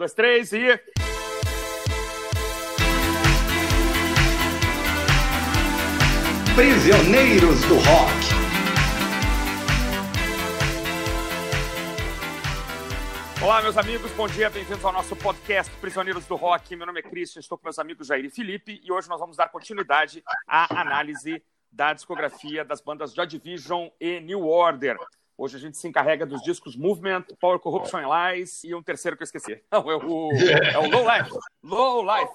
dois, três e. Prisioneiros do Rock. Olá, meus amigos, bom dia, bem-vindos ao nosso podcast Prisioneiros do Rock. Meu nome é Christian, estou com meus amigos Jair e Felipe e hoje nós vamos dar continuidade à análise da discografia das bandas Joy Division e New Order. Hoje a gente se encarrega dos discos Movement, Power Corruption and Lies e um terceiro que eu esqueci. Não, é o, é o Low Life. Low Life.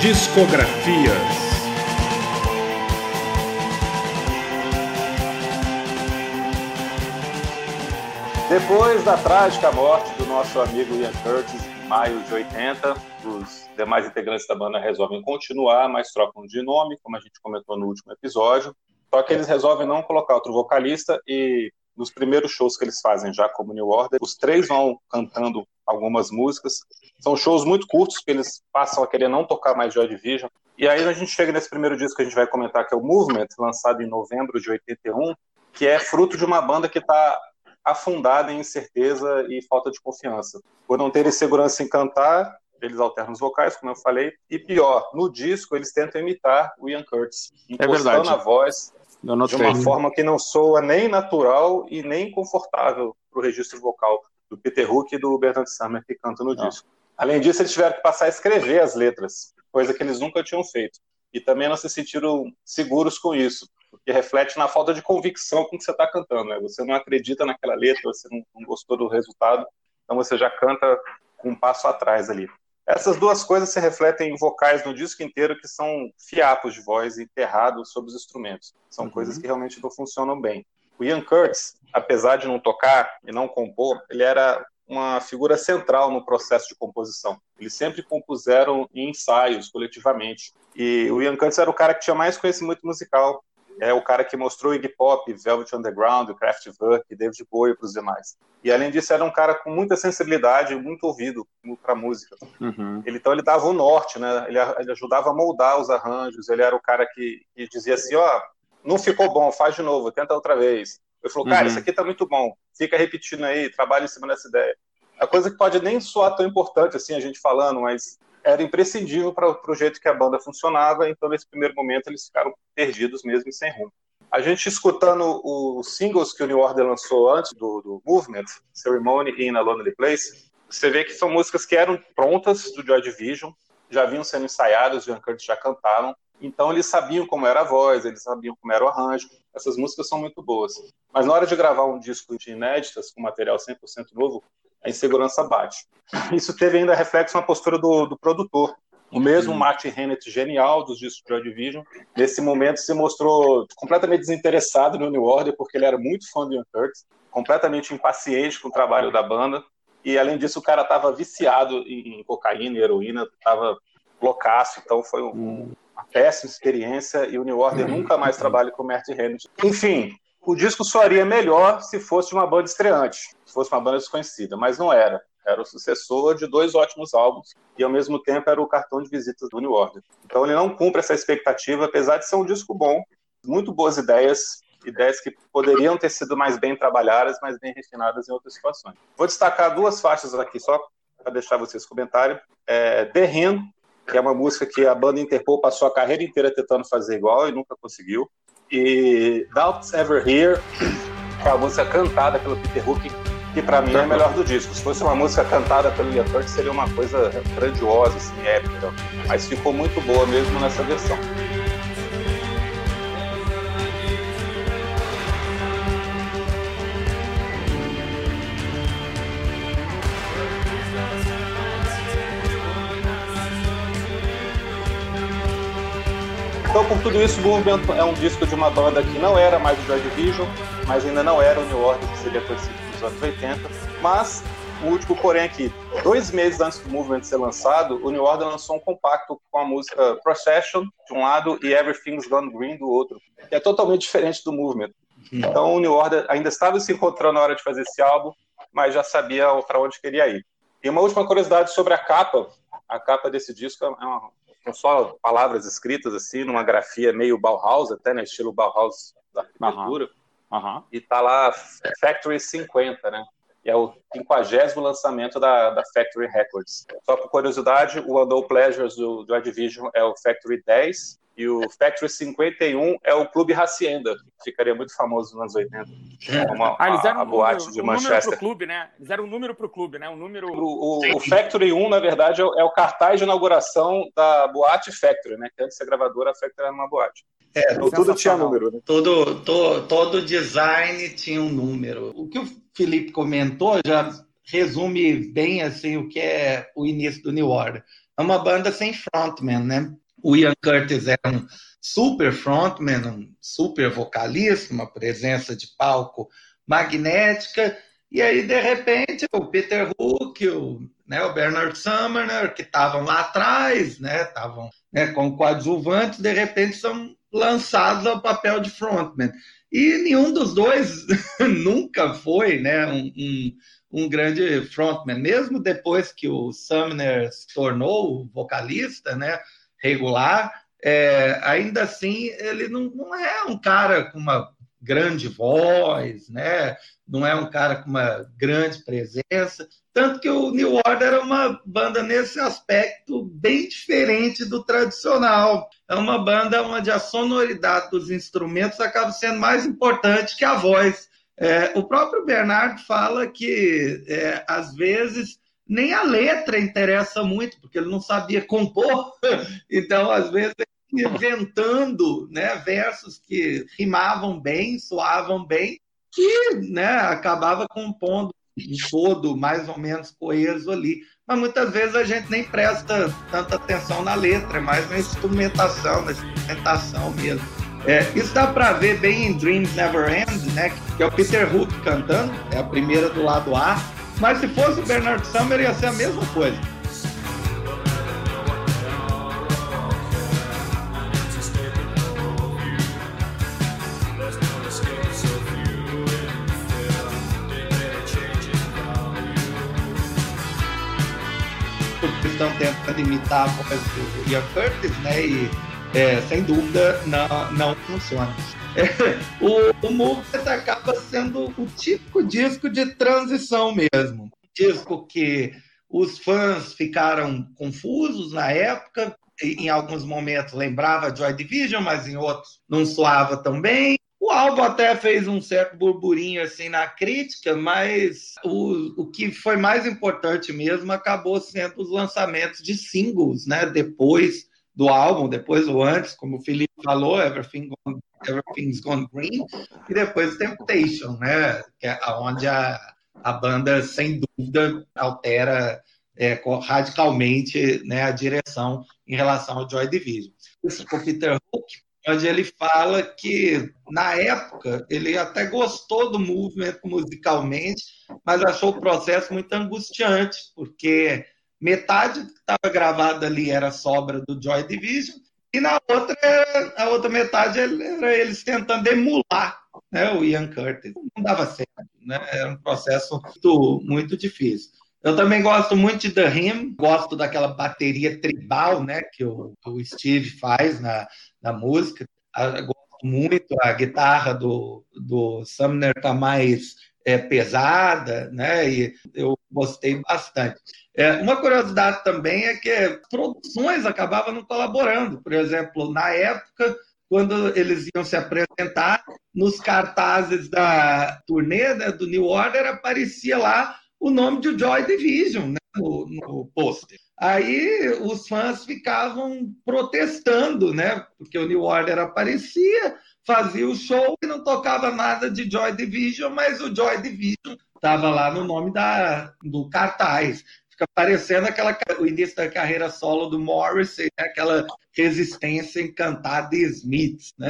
Discografias. Depois da trágica morte do nosso amigo Ian Curtis em maio de 80, os demais integrantes da banda resolvem continuar, mas trocam de nome, como a gente comentou no último episódio. Só que eles resolvem não colocar outro vocalista e nos primeiros shows que eles fazem já como New Order, os três vão cantando algumas músicas. São shows muito curtos, que eles passam a querer não tocar mais Joy Division. E aí a gente chega nesse primeiro disco que a gente vai comentar, que é o Movement, lançado em novembro de 81, que é fruto de uma banda que está afundada em incerteza e falta de confiança. Por não terem segurança em cantar, eles alternam os vocais, como eu falei, e pior, no disco eles tentam imitar o Ian Curtis, impostando É a voz de uma forma que não soa nem natural e nem confortável para o registro vocal do Peter Hook e do Bernard Summer que cantam no Não. disco. Além disso, eles tiveram que passar a escrever as letras, coisa que eles nunca tinham feito. E também não se sentiram seguros com isso, porque reflete na falta de convicção com que você está cantando. Né? Você não acredita naquela letra, você não, não gostou do resultado, então você já canta um passo atrás ali. Essas duas coisas se refletem em vocais no disco inteiro que são fiapos de voz enterrados sobre os instrumentos. São Uhum. coisas que realmente não funcionam bem. O Ian Curtis, apesar de não tocar e não compor, ele era uma figura central no processo de composição. Eles sempre compuseram em ensaios, coletivamente. E o Ian Curtis era o cara que tinha mais conhecimento musical. É o cara que mostrou Iggy Pop, Velvet Underground, Kraftwerk, David Bowie para os demais. E além disso, era um cara com muita sensibilidade, muito ouvido para música. Uhum. Ele, então ele dava o norte, né? Ele, ele ajudava a moldar os arranjos. Ele era o cara que, que dizia assim, ó, não ficou bom, faz de novo, tenta outra vez. Ele falou, cara, Uhum. isso aqui tá muito bom, fica repetindo aí, trabalha em cima dessa ideia. A coisa que pode nem soar tão importante assim a gente falando, mas era imprescindível para o jeito que a banda funcionava. Então nesse primeiro momento eles ficaram perdidos mesmo e sem rumo. A gente escutando os singles que o New Order lançou antes do, do Movement, Ceremony e In a Lonely Place, você vê que são músicas que eram prontas do Joy Division, já vinham sendo ensaiadas, o Ian Curtis já cantaram, então eles sabiam como era a voz, eles sabiam como era o arranjo, essas músicas são muito boas. Mas na hora de gravar um disco de inéditas, com material 100% novo, a insegurança bate. Isso teve ainda reflexo na postura do, do produtor. O mesmo Hum. Martin Hennett, genial dos discos de Joy Division, nesse momento se mostrou completamente desinteressado no New Order, porque ele era muito fã do Ian Curtis, completamente impaciente com o trabalho da banda, e além disso o cara estava viciado em cocaína e heroína, estava loucaço, então foi um, uma péssima experiência e o New Order nunca mais trabalha com o Martin Hennett. Enfim, o disco soaria melhor se fosse uma banda estreante, se fosse uma banda desconhecida, mas não era. Era o sucessor de dois ótimos álbuns e, ao mesmo tempo, era o cartão de visitas do New Order. Então, ele não cumpre essa expectativa, apesar de ser um disco bom, muito boas ideias, ideias que poderiam ter sido mais bem trabalhadas, mais bem refinadas em outras situações. Vou destacar duas faixas aqui só para deixar vocês comentarem. É, The Hymn, que é uma música que a banda Interpol passou a carreira inteira tentando fazer igual e nunca conseguiu. E Doubts Ever Here, que é a música cantada pelo Peter Hook, que para mim é a melhor do disco. Se fosse uma música cantada pelo Ian Curtis, seria uma coisa grandiosa, assim, épica. Mas ficou muito boa mesmo nessa versão. Por tudo isso, o Movement é um disco de uma banda que não era mais o Joy Division, mas ainda não era o New Order, que seria conhecido nos anos 80. Mas, o último porém aqui, dois meses antes do Movement ser lançado, o New Order lançou um compacto com a música Procession, de um lado, e Everything's Gone Green, do outro, que é totalmente diferente do Movement. Então, o New Order ainda estava se encontrando na hora de fazer esse álbum, mas já sabia para onde queria ir. E uma última curiosidade sobre a capa. A capa desse disco é uma, são só palavras escritas assim, numa grafia meio Bauhaus, até no estilo Bauhaus da arquitetura. Uhum. E tá lá Factory 50, né? é o 50 lançamento da, da Factory Records. Só por curiosidade, o Unknown Pleasures do, do Advision é o Factory 10 e o Factory 51 é o Clube Hacienda, que ficaria muito famoso nos anos 80. É. Uma, ah, eles eram a, um boate número, de um Manchester. Número clube, né? Eles eram um número para o clube, né? Um número... O, o, o, Factory 1, na verdade, é o, é o, cartaz de inauguração da Boate Factory, né? Que antes de ser gravadora, a Factory era uma boate. É, então, tudo tinha número, né? Todo, todo, todo design tinha um número. O que o Felipe comentou já resume bem assim o que é o início do New Order. É uma banda sem frontman, né? O Ian Curtis é um super frontman, um super vocalista, uma presença de palco magnética. E aí, de repente, o Peter Hook, o, né, o Bernard Sumner, que estavam lá atrás, né, estavam né, como coadjuvantes, de repente são lançados ao papel de frontman. E nenhum dos dois nunca foi né, um, um, um, grande frontman, mesmo depois que o Sumner se tornou vocalista né, regular, é, ainda assim ele não, não é um cara com uma grande voz, né? não é um cara com uma grande presença. Tanto que o New Order é uma banda nesse aspecto bem diferente do tradicional. É uma banda onde a sonoridade dos instrumentos acaba sendo mais importante que a voz. É, o próprio Bernardo fala que, é, às vezes, nem a letra interessa muito, porque ele não sabia compor. Então, às vezes, inventando né, versos que rimavam bem, soavam bem, que né, acabava compondo um todo mais ou menos coeso ali. Mas muitas vezes a gente nem presta tanta atenção na letra, é mais na instrumentação, na instrumentação mesmo. É, isso dá para ver bem em Dreams Never End, né? Que é o Peter Hook cantando, é a primeira do lado A. Mas se fosse o Bernard Summer, ia ser a mesma coisa. estão tentando imitar a voz do Ian Curtis, né? E é, sem dúvida não, não funciona. É, o, o Movement acaba sendo o típico disco de transição mesmo. Disco que os fãs ficaram confusos na época, em alguns momentos lembrava Joy Division, mas em outros não soava tão bem. O álbum até fez um certo burburinho assim na crítica, mas o, o que foi mais importante mesmo acabou sendo os lançamentos de singles, né? Depois do álbum, depois ou antes, como o Felipe falou, Everything Gone, Everything's Gone Green, e depois Temptation, né? Que é onde a, a banda, sem dúvida, altera é, radicalmente né, a direção em relação ao Joy Division. O Peter Hook onde ele fala que, na época, ele até gostou do movimento musicalmente, mas achou o processo muito angustiante, porque metade que estava gravada ali era sobra do Joy Division, e na outra, a outra metade era eles tentando emular né, o Ian Curtis. Não dava certo, né? era um processo muito, muito difícil. Eu também gosto muito de The Him, gosto daquela bateria tribal, né, que o, o Steve faz na, na música. Eu gosto muito, a guitarra do, do Sumner tá mais é, pesada, né, e eu gostei bastante. É, uma curiosidade também é que produções acabavam não colaborando. Por exemplo, na época, quando eles iam se apresentar, nos cartazes da turnê né, do New Order, aparecia lá o nome de Joy Division né, no, no pôster. Aí os fãs ficavam protestando, né? Porque o New Order aparecia, fazia o show e não tocava nada de Joy Division, mas o Joy Division estava lá no nome da, do cartaz. Fica parecendo aquela, o início da carreira solo do Morrissey, né? aquela resistência encantada de Smiths, né?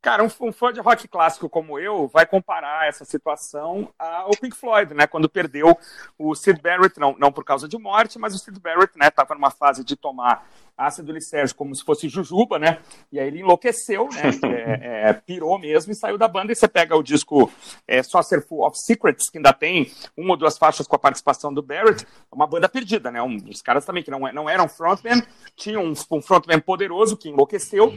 Cara, um, um, fã de rock clássico como eu vai comparar essa situação ao Pink Floyd, né? Quando perdeu o Sid Barrett, não, não por causa de morte, mas o Sid Barrett, né? Tava numa fase de tomar ácido lisérgico como se fosse jujuba, né? E aí ele enlouqueceu, né? É, é, pirou mesmo e saiu da banda. E você pega o disco é, Saucerful of Secrets, que ainda tem uma ou duas faixas com a participação do Barrett, uma banda perdida, né? Um, os caras também que não, não eram frontman, tinham um, um frontman poderoso que enlouqueceu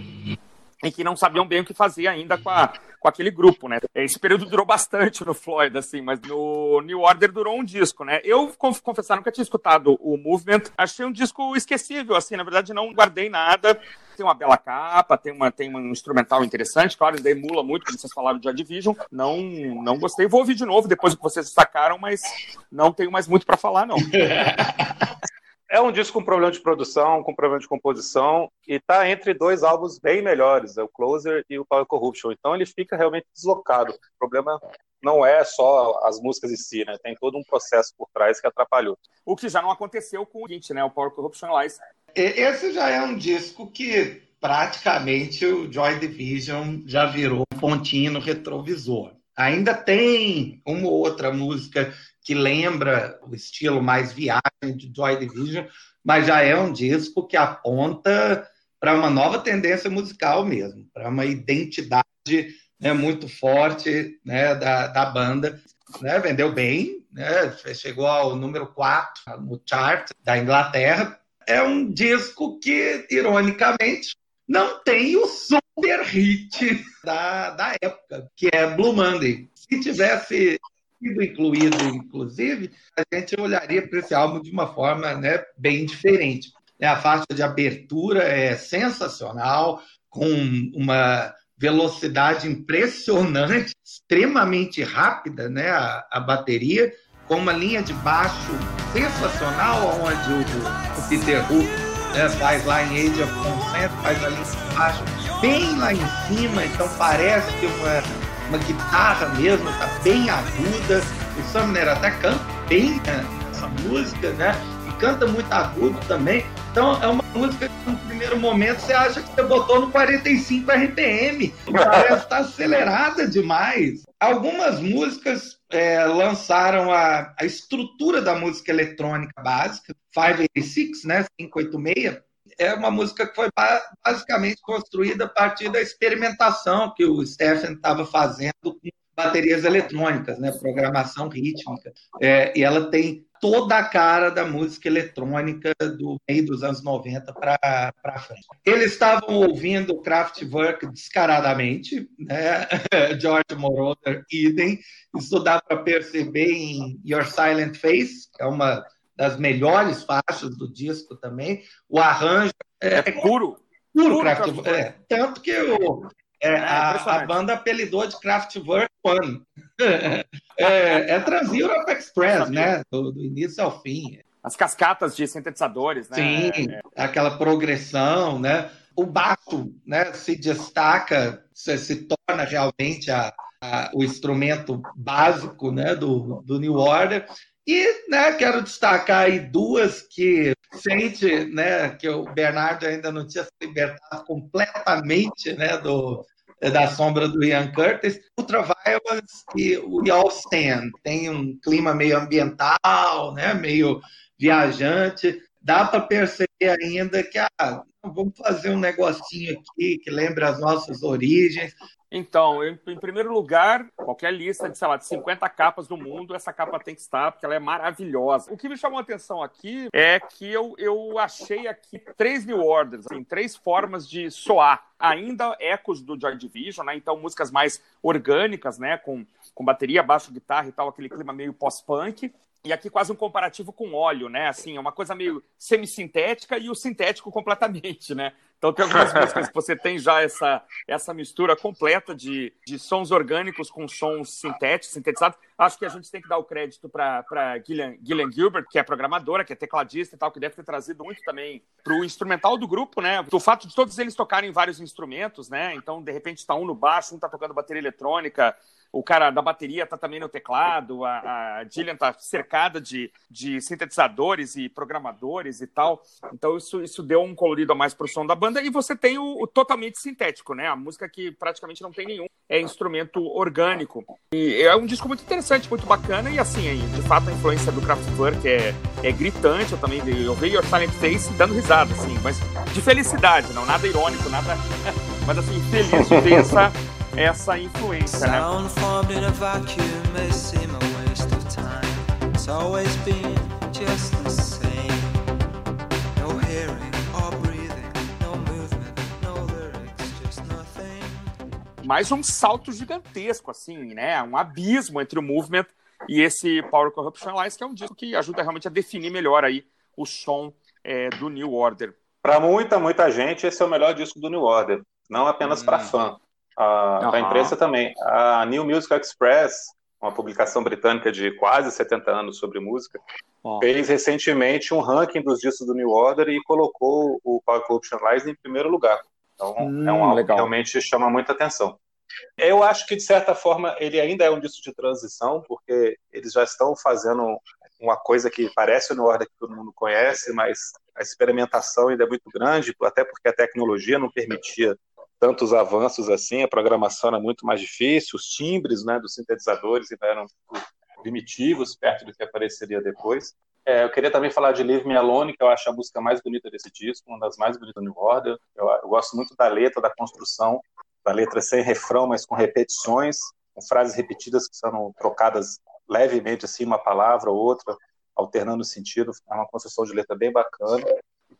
em que não sabiam bem o que fazer ainda com, a, com aquele grupo, né? Esse período durou bastante no Floyd, assim, mas no New Order durou um disco, né? Eu, confessar, nunca tinha escutado o Movement, achei um disco esquecível, assim, na verdade não guardei nada, tem uma bela capa, tem, uma, tem um instrumental interessante, claro, ainda emula muito, como vocês falaram de Joy Division, não, não gostei, vou ouvir de novo depois que vocês destacaram, mas não tenho mais muito para falar, não. É um disco com problema de produção, com problema de composição, e está entre dois álbuns bem melhores, é o Closer e o Power Corruption. Então ele fica realmente deslocado. O problema não é só as músicas em si, né? Tem todo um processo por trás que atrapalhou. O que já não aconteceu com o Hint, né? O Power Corruption Lies. Esse já é um disco que praticamente o Joy Division já virou um pontinho no retrovisor. Ainda tem uma ou outra música que lembra o estilo mais viagem de Joy Division, mas já é um disco que aponta para uma nova tendência musical mesmo, para uma identidade né, muito forte né, da, da banda. Né, vendeu bem, né, chegou ao número 4 no chart da Inglaterra. É um disco que, ironicamente, não tem o super hit da, da época, que é Blue Monday. Se tivesse sido incluído, inclusive, a gente olharia para esse álbum de uma forma né, bem diferente. É, a faixa de abertura é sensacional, com uma velocidade impressionante, extremamente rápida, né, a, a bateria, com uma linha de baixo sensacional, onde o, o Peter Hook né, faz lá em Age of Consent, faz a linha de baixo bem lá em cima, então parece que uma uma guitarra mesmo, tá bem aguda. O Sumner até canta bem né, essa música, né? E canta muito agudo também. Então é uma música que no primeiro momento você acha que você botou no 45 RPM. Parece estar tá acelerada demais. Algumas músicas é, lançaram a, a estrutura da música eletrônica básica, 586, né? 586 é uma música que foi basicamente construída a partir da experimentação que o Stephen estava fazendo com baterias eletrônicas, né, programação rítmica. É, e ela tem toda a cara da música eletrônica do meio dos anos 90 para frente. Eles estavam ouvindo Kraftwerk descaradamente, né? George Moroder, idem. Isso dá para perceber em Your Silent Face, que é uma das melhores faixas do disco também. O arranjo é, é puro. Puro, puro Kraftwerk. É, tanto que o, é, é, a, a, banda apelidou de Kraftwerk One. é, é Trans-Europe Express, né? Do, do, início ao fim. As cascatas de sintetizadores, né? Sim, é. aquela progressão, né? O baixo né, se destaca, se, se torna realmente a, a, o instrumento básico né, do, do New Order. E né, quero destacar aí duas que sente né, que o Bernardo ainda não tinha se libertado completamente né, do, da sombra do Ian Curtis. Ultraviolence e o Y'all Stand. Tem um clima meio ambiental, né, meio viajante. Dá para perceber ainda que ah, vamos fazer um negocinho aqui que lembra as nossas origens. Então, em, em, primeiro lugar, qualquer lista de, sei lá, de 50 capas do mundo, essa capa tem que estar, porque ela é maravilhosa. O que me chamou a atenção aqui é que eu, eu achei aqui três New Orders, assim, três formas de soar. Ainda ecos do Joy Division, né? Então, músicas mais orgânicas, né? Com, com bateria, baixo, guitarra e tal, aquele clima meio pós-punk. E aqui quase um comparativo com óleo, né? Assim, é uma coisa meio semissintética e o sintético completamente, né? Então tem algumas músicas que você tem já essa, essa mistura completa de, de sons orgânicos com sons sintéticos, sintetizados. Acho que a gente tem que dar o crédito para Gillian, Gillian Gilbert, que é programadora, que é tecladista e tal, que deve ter trazido muito também para o instrumental do grupo, né? O fato de todos eles tocarem vários instrumentos, né? Então, de repente, está um no baixo, um está tocando bateria eletrônica, o cara da bateria tá também no teclado, a, a Gillian tá cercada de, de sintetizadores e programadores e tal. Então isso, isso deu um colorido a mais pro som da banda. E você tem o, o, totalmente sintético, né? A música que praticamente não tem nenhum é instrumento orgânico. E é um disco muito interessante, muito bacana. E assim, de fato, a influência do Kraftwerk é, é gritante. Eu também eu vejo Your Silent Face dando risada, assim, mas de felicidade, não nada irônico, nada. mas assim, feliz de ver essa essa influência, né? mais um salto gigantesco, assim, né? Um abismo entre o Movement e esse Power Corruption Alliance, que é um disco que ajuda realmente a definir melhor aí o som é, do New Order. Para muita, muita gente, esse é o melhor disco do New Order, não apenas hum. para fã, a imprensa também. A New Music Express, uma publicação britânica de quase 70 anos sobre música, oh. fez recentemente um ranking dos discos do New Order e colocou o Power Corruption Lies em primeiro lugar. Então, hum, é um álbum que realmente chama muita atenção. Eu acho que, de certa forma, ele ainda é um disco de transição, porque eles já estão fazendo uma coisa que parece no Order que todo mundo conhece, mas a experimentação ainda é muito grande, até porque a tecnologia não permitia tantos avanços assim, a programação era muito mais difícil, os timbres né, dos sintetizadores ainda eram primitivos, perto do que apareceria depois. É, eu queria também falar de Leave Me Alone, que eu acho a música mais bonita desse disco, uma das mais bonitas do New Order. Eu, eu gosto muito da letra, da construção, da letra sem refrão, mas com repetições, com frases repetidas que são trocadas levemente assim uma palavra ou outra, alternando o sentido. É uma construção de letra bem bacana.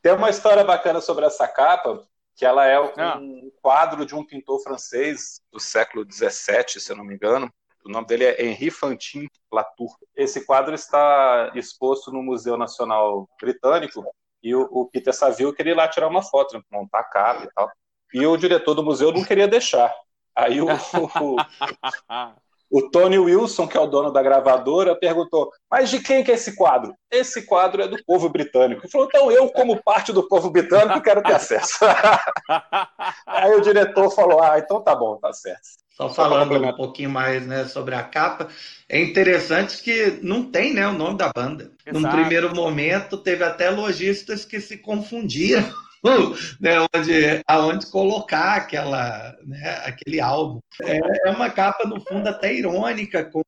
Tem uma história bacana sobre essa capa, que ela é um ah. quadro de um pintor francês do século XVII, se eu não me engano. O nome dele é Henri Fantin Latour. Esse quadro está exposto no Museu Nacional Britânico e o, o Peter Saville queria ir lá tirar uma foto, montar a capa e tal. E o diretor do museu não queria deixar. Aí o, o, o Tony Wilson, que é o dono da gravadora, perguntou: Mas de quem que é esse quadro? Esse quadro é do povo britânico. Ele falou: Então eu, como parte do povo britânico, quero ter acesso. Aí o diretor falou: Ah, então tá bom, tá certo. Só falando um pouquinho mais né, sobre a capa, é interessante que não tem né, o nome da banda. Exato. Num primeiro momento, teve até lojistas que se confundiam né, onde, aonde colocar aquela, né, aquele álbum. É, é uma capa, no fundo, até irônica, com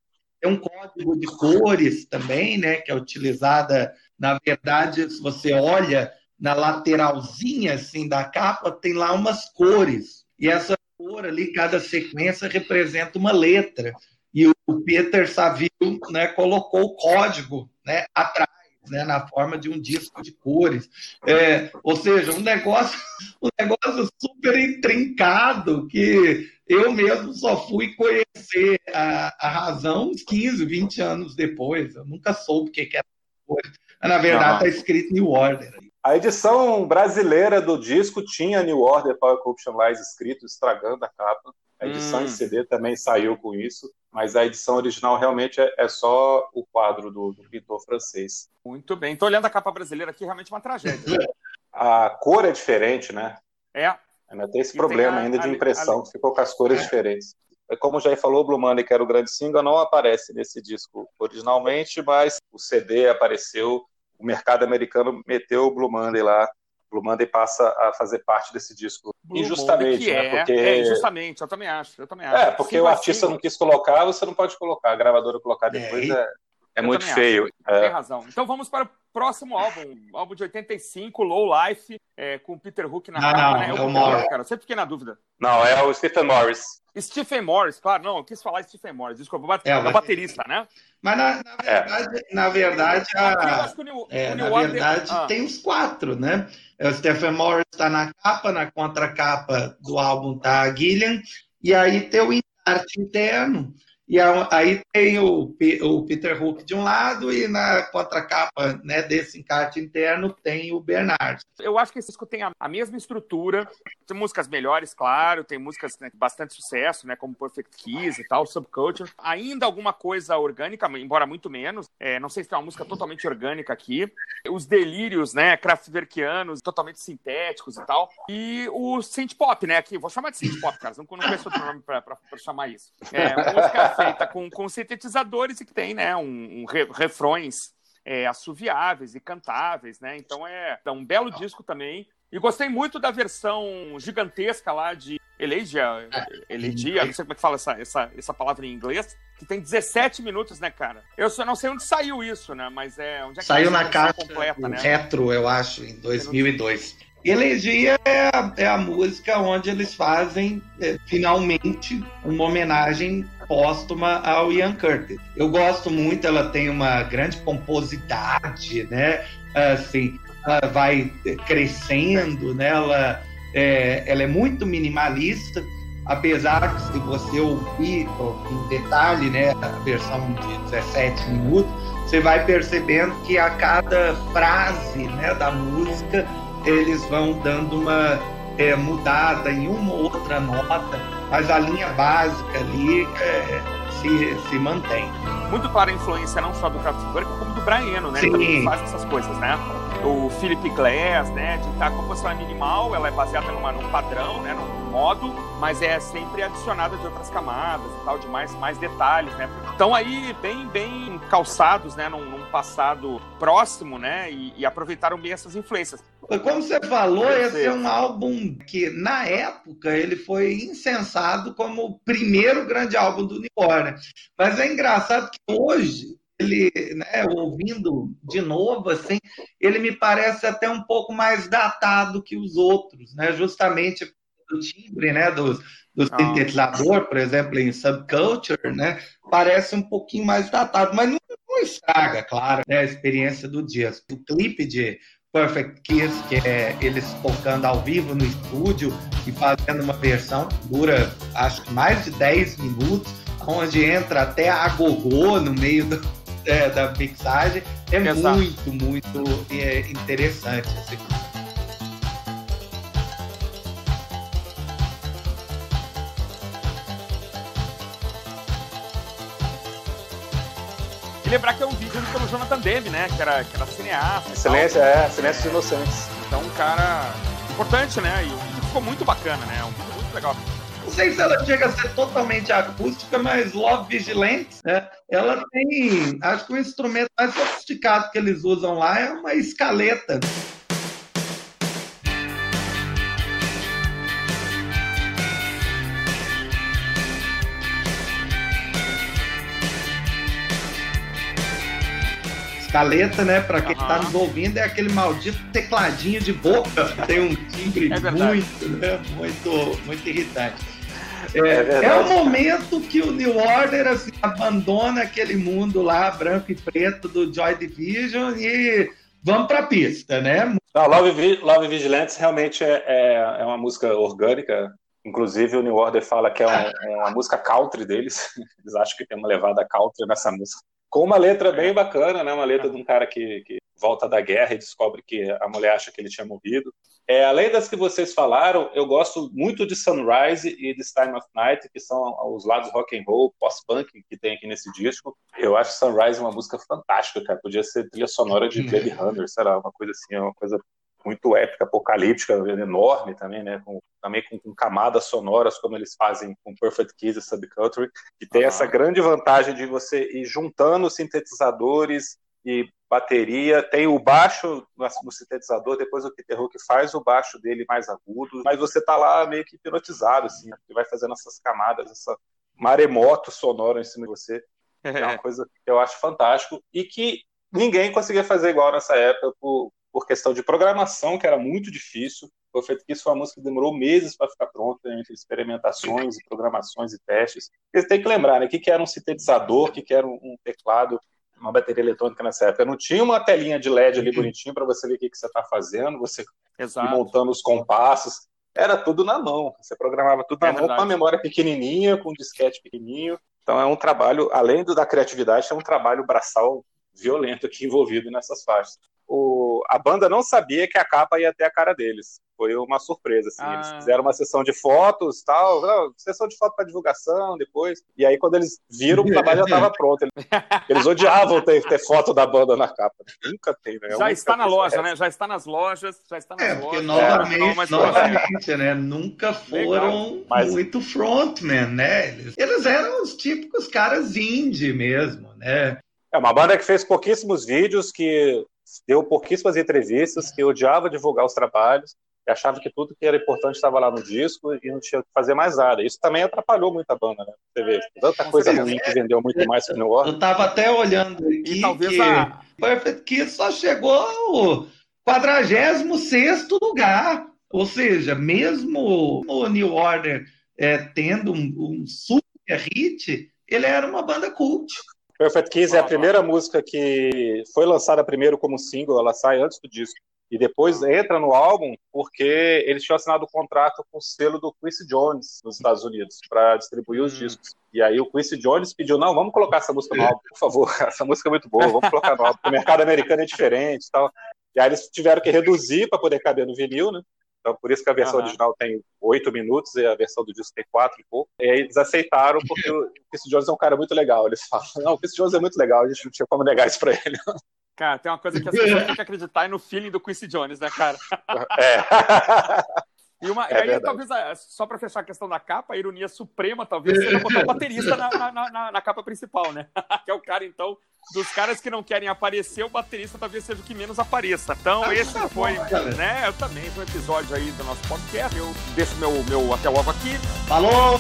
é um código de cores também, né, que é utilizada, na verdade, se você olha na lateralzinha assim da capa, tem lá umas cores. E essa cor ali, cada sequência representa uma letra. E o Peter Saville né, colocou o código né, atrás né, na forma de um disco de cores. É, ou seja, um negócio, um negócio super intrincado que eu mesmo só fui conhecer a, a razão uns 15, 20 anos depois. Eu nunca soube o que, que era cores. Na verdade, está escrito New Order. A edição brasileira do disco tinha New Order Power Corruption Lies escrito, estragando a capa. A edição hum. em CD também saiu com isso mas a edição original realmente é, é só o quadro do, do, pintor francês. Muito bem. Estou olhando a capa brasileira aqui, realmente uma tragédia. a cor é diferente, né? É. Ainda tem esse e problema tem a, ainda de impressão, a, que ficou com as cores é. diferentes. É como já falou, o Blue Monday, que era o grande single, não aparece nesse disco originalmente, mas o CD apareceu, o mercado americano meteu o Blue Monday lá Blue Monday passa a fazer parte desse disco Blue injustamente, né? É, porque... é, injustamente, eu também acho, eu também acho. É, porque Sim, o artista assim... não quis colocar, você não pode colocar, a gravadora colocar é, depois é, é muito feio. É. Tem razão. Então vamos para o próximo álbum, álbum de 85, Low Life, é, com Peter Hook na não, capa, não, né? É o Morris. Cara, eu sempre fiquei na dúvida. Não, é o Stephen Morris. Stephen Morris, claro, não, eu quis falar Stephen Morris, desculpa, é, o baterista, né? Mas na, na verdade, é. na verdade, a, New, é, na verdade ah. tem os quatro, né? O Stephen Morris está na capa, na contracapa do álbum tá a Gillian, e aí tem o arte interno, e aí tem o, o Peter Hook de um lado e na contracapa né, desse encarte interno tem o Bernard. Eu acho que esse disco tem a, a mesma estrutura, tem músicas melhores, claro, tem músicas né, bastante sucesso, né, como Perfect Kiss e tal, Subculture. Ainda alguma coisa orgânica, embora muito menos. É, não sei se tem uma música totalmente orgânica aqui. Os delírios, né, Kraftwerkianos, totalmente sintéticos e tal. E o synth pop, né, aqui, vou chamar de synth pop, cara, não, não conheço outro nome pra chamar isso. É, música feita com, com sintetizadores e que tem, né, um, um re, refrões é, assoviáveis e cantáveis, né? Então é, é um belo disco também. E gostei muito da versão gigantesca lá de Elegia, Elegia, não sei como é que fala essa, essa, essa palavra em inglês, que tem 17 minutos, né, cara? Eu só não sei onde saiu isso, né? Mas é onde é que Saiu na caixa completa, né? retro, eu acho, em 2002. Elegia é a, é a música onde eles fazem é, finalmente uma homenagem póstuma ao Ian Curtis. Eu gosto muito, ela tem uma grande pomposidade, né? Assim, ela vai crescendo, né? Ela é, ela é muito minimalista apesar que se você ouvir em detalhe né, a versão de 17 minutos, você vai percebendo que a cada frase né, da música eles vão dando uma é, mudada em uma ou outra nota, mas a linha básica ali é, se, se mantém. Muito clara a influência não só do Kraftwerk, como do Brian Eno, né? Sim. Também faz essas coisas, né? O Philip Glass, né? De estar a composição é minimal, ela é baseada numa, num padrão, né? Num modo, mas é sempre adicionada de outras camadas e tal, de mais, mais detalhes, né? Então aí bem, bem calçados, né? Num, num passado próximo, né? E, e, aproveitaram bem essas influências. Como você falou, esse é um álbum que na época ele foi incensado como o primeiro grande álbum do New Order. Mas é engraçado que hoje ele, né, ouvindo de novo, assim, ele me parece até um pouco mais datado que os outros, né? Justamente do timbre, né, do, do ah. sintetizador, por exemplo, em Subculture, né, parece um pouquinho mais datado, mas não, não estraga, claro, né, a experiência do dia. O clipe de Perfect Kiss, que é eles tocando ao vivo no estúdio e fazendo uma versão que dura, acho que mais de 10 minutos, onde entra até a gogô no meio do, é, da mixagem, é Exato. muito, muito é, interessante. Assim. Lembrar que é um vídeo pelo Jonathan Demme, né? Que era, que era cineasta. Silêncio, é, Silêncio Inocentes. Então, um cara importante, né? E o vídeo ficou muito bacana, né? Um vídeo muito legal. Não sei se ela chega a ser totalmente acústica, mas Love Vigilante, né? Ela tem. Acho que o instrumento mais sofisticado que eles usam lá é uma escaleta. Escaleta, né? Para quem está nos ouvindo, é aquele maldito tecladinho de boca. Tem um timbre é muito, né? Muito, muito irritante. É, é, é, o momento que o New Order assim, abandona aquele mundo lá, branco e preto, do Joy Division e vamos para a pista, né? Não, Love, Love Vigilantes realmente é, é, é, uma música orgânica. Inclusive, o New Order fala que é, um, é uma música country deles. Eles acham que tem uma levada country nessa música. Com uma letra bem bacana, né? Uma letra de um cara que, que volta da guerra e descobre que a mulher acha que ele tinha morrido. É, além das que vocês falaram, eu gosto muito de Sunrise e This Time of Night, que são os lados rock and roll, post-punk que tem aqui nesse disco. Eu acho Sunrise uma música fantástica, cara. Podia ser trilha sonora de Blade Runner, sei lá, uma coisa assim, uma coisa muito épica, apocalíptica, enorme também, né? Com, também com, com, camadas sonoras, como eles fazem com Perfect Kiss e Subculture, que tem essa grande vantagem de você ir juntando sintetizadores e bateria, tem o baixo no sintetizador, depois o Peter Hook faz o baixo dele mais agudo, mas você tá lá meio que hipnotizado, assim, que vai fazendo essas camadas, essa maremoto sonoro em cima de você, é uma coisa que eu acho fantástico, e que ninguém conseguia fazer igual nessa época por, por questão de programação, que era muito difícil. Foi feito que isso foi uma música que demorou meses para ficar pronta, entre experimentações e programações e testes. Você tem que lembrar, né? O que era um sintetizador, o que era um teclado, uma bateria eletrônica nessa época. Não tinha uma telinha de LED ali bonitinho para você ver o que, você está fazendo, você montando os compassos. Era tudo na mão. Você programava tudo na é mão verdade. com uma memória pequenininha, com um disquete pequenininho. Então é um trabalho, além do, da criatividade, é um trabalho braçal violento aqui envolvido nessas faixas o, a banda não sabia que a capa ia ter a cara deles. Foi uma surpresa, assim. Ah. Eles fizeram uma sessão de fotos, tal, não, sessão de foto para divulgação depois. E aí, quando eles viram, o trabalho já estava pronto. Eles, odiavam ter, ter, foto da banda na capa. Nunca tem, né? Já está na loja, né? Já está nas lojas, já está nas é, lojas. Porque novamente, é, novamente, né? Nunca foram Mas... muito frontman, né? Eles, eles eram os típicos caras indie mesmo, né? É uma banda que fez pouquíssimos vídeos, que deu pouquíssimas entrevistas, que odiava divulgar os trabalhos, e achava que tudo que era importante estava lá no disco e não tinha que fazer mais nada. Isso também atrapalhou muito a banda, né? Você vê, tanta coisa ruim que vendeu muito mais que o New Orleans. Eu estava até olhando aqui e talvez que a... Perfect Kiss só chegou ao 46 lugar. Ou seja, mesmo o New Order é, tendo um, um super hit, ele era uma banda cult. Perfect Kiss é a primeira música que foi lançada primeiro como single, ela sai antes do disco. E depois entra no álbum porque eles tinham assinado um contrato com o selo do Quincy Jones nos Estados Unidos para distribuir os hum. discos. E aí o Quincy Jones pediu: não, vamos colocar essa música no álbum, por favor. Essa música é muito boa, vamos colocar no álbum. O mercado americano é diferente e tal. E aí eles tiveram que reduzir para poder caber no vinil, né? Então, por isso que a versão uhum. original tem oito minutos e a versão do disco tem quatro e pouco. E aí eles aceitaram porque o Chris Jones é um cara muito legal. Eles falam, não, o Chris Jones é muito legal, a gente não tinha como negar isso pra ele. Cara, tem uma coisa que as pessoas têm que acreditar é no feeling do Quincy Jones, né, cara? É. E, uma, é e aí, verdade. talvez, é, só para fechar a questão da capa, a ironia suprema talvez seja botar o baterista na, na, na, na, capa principal, né? que é o cara, então, dos caras que não querem aparecer, o baterista talvez seja o que menos apareça. Então, ah, esse tá foi, bom, né? Eu também, foi um episódio aí do nosso podcast. Eu deixo meu, meu até logo aqui. Falou!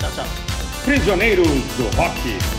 Tchau, tchau. Prisioneiros do Rock.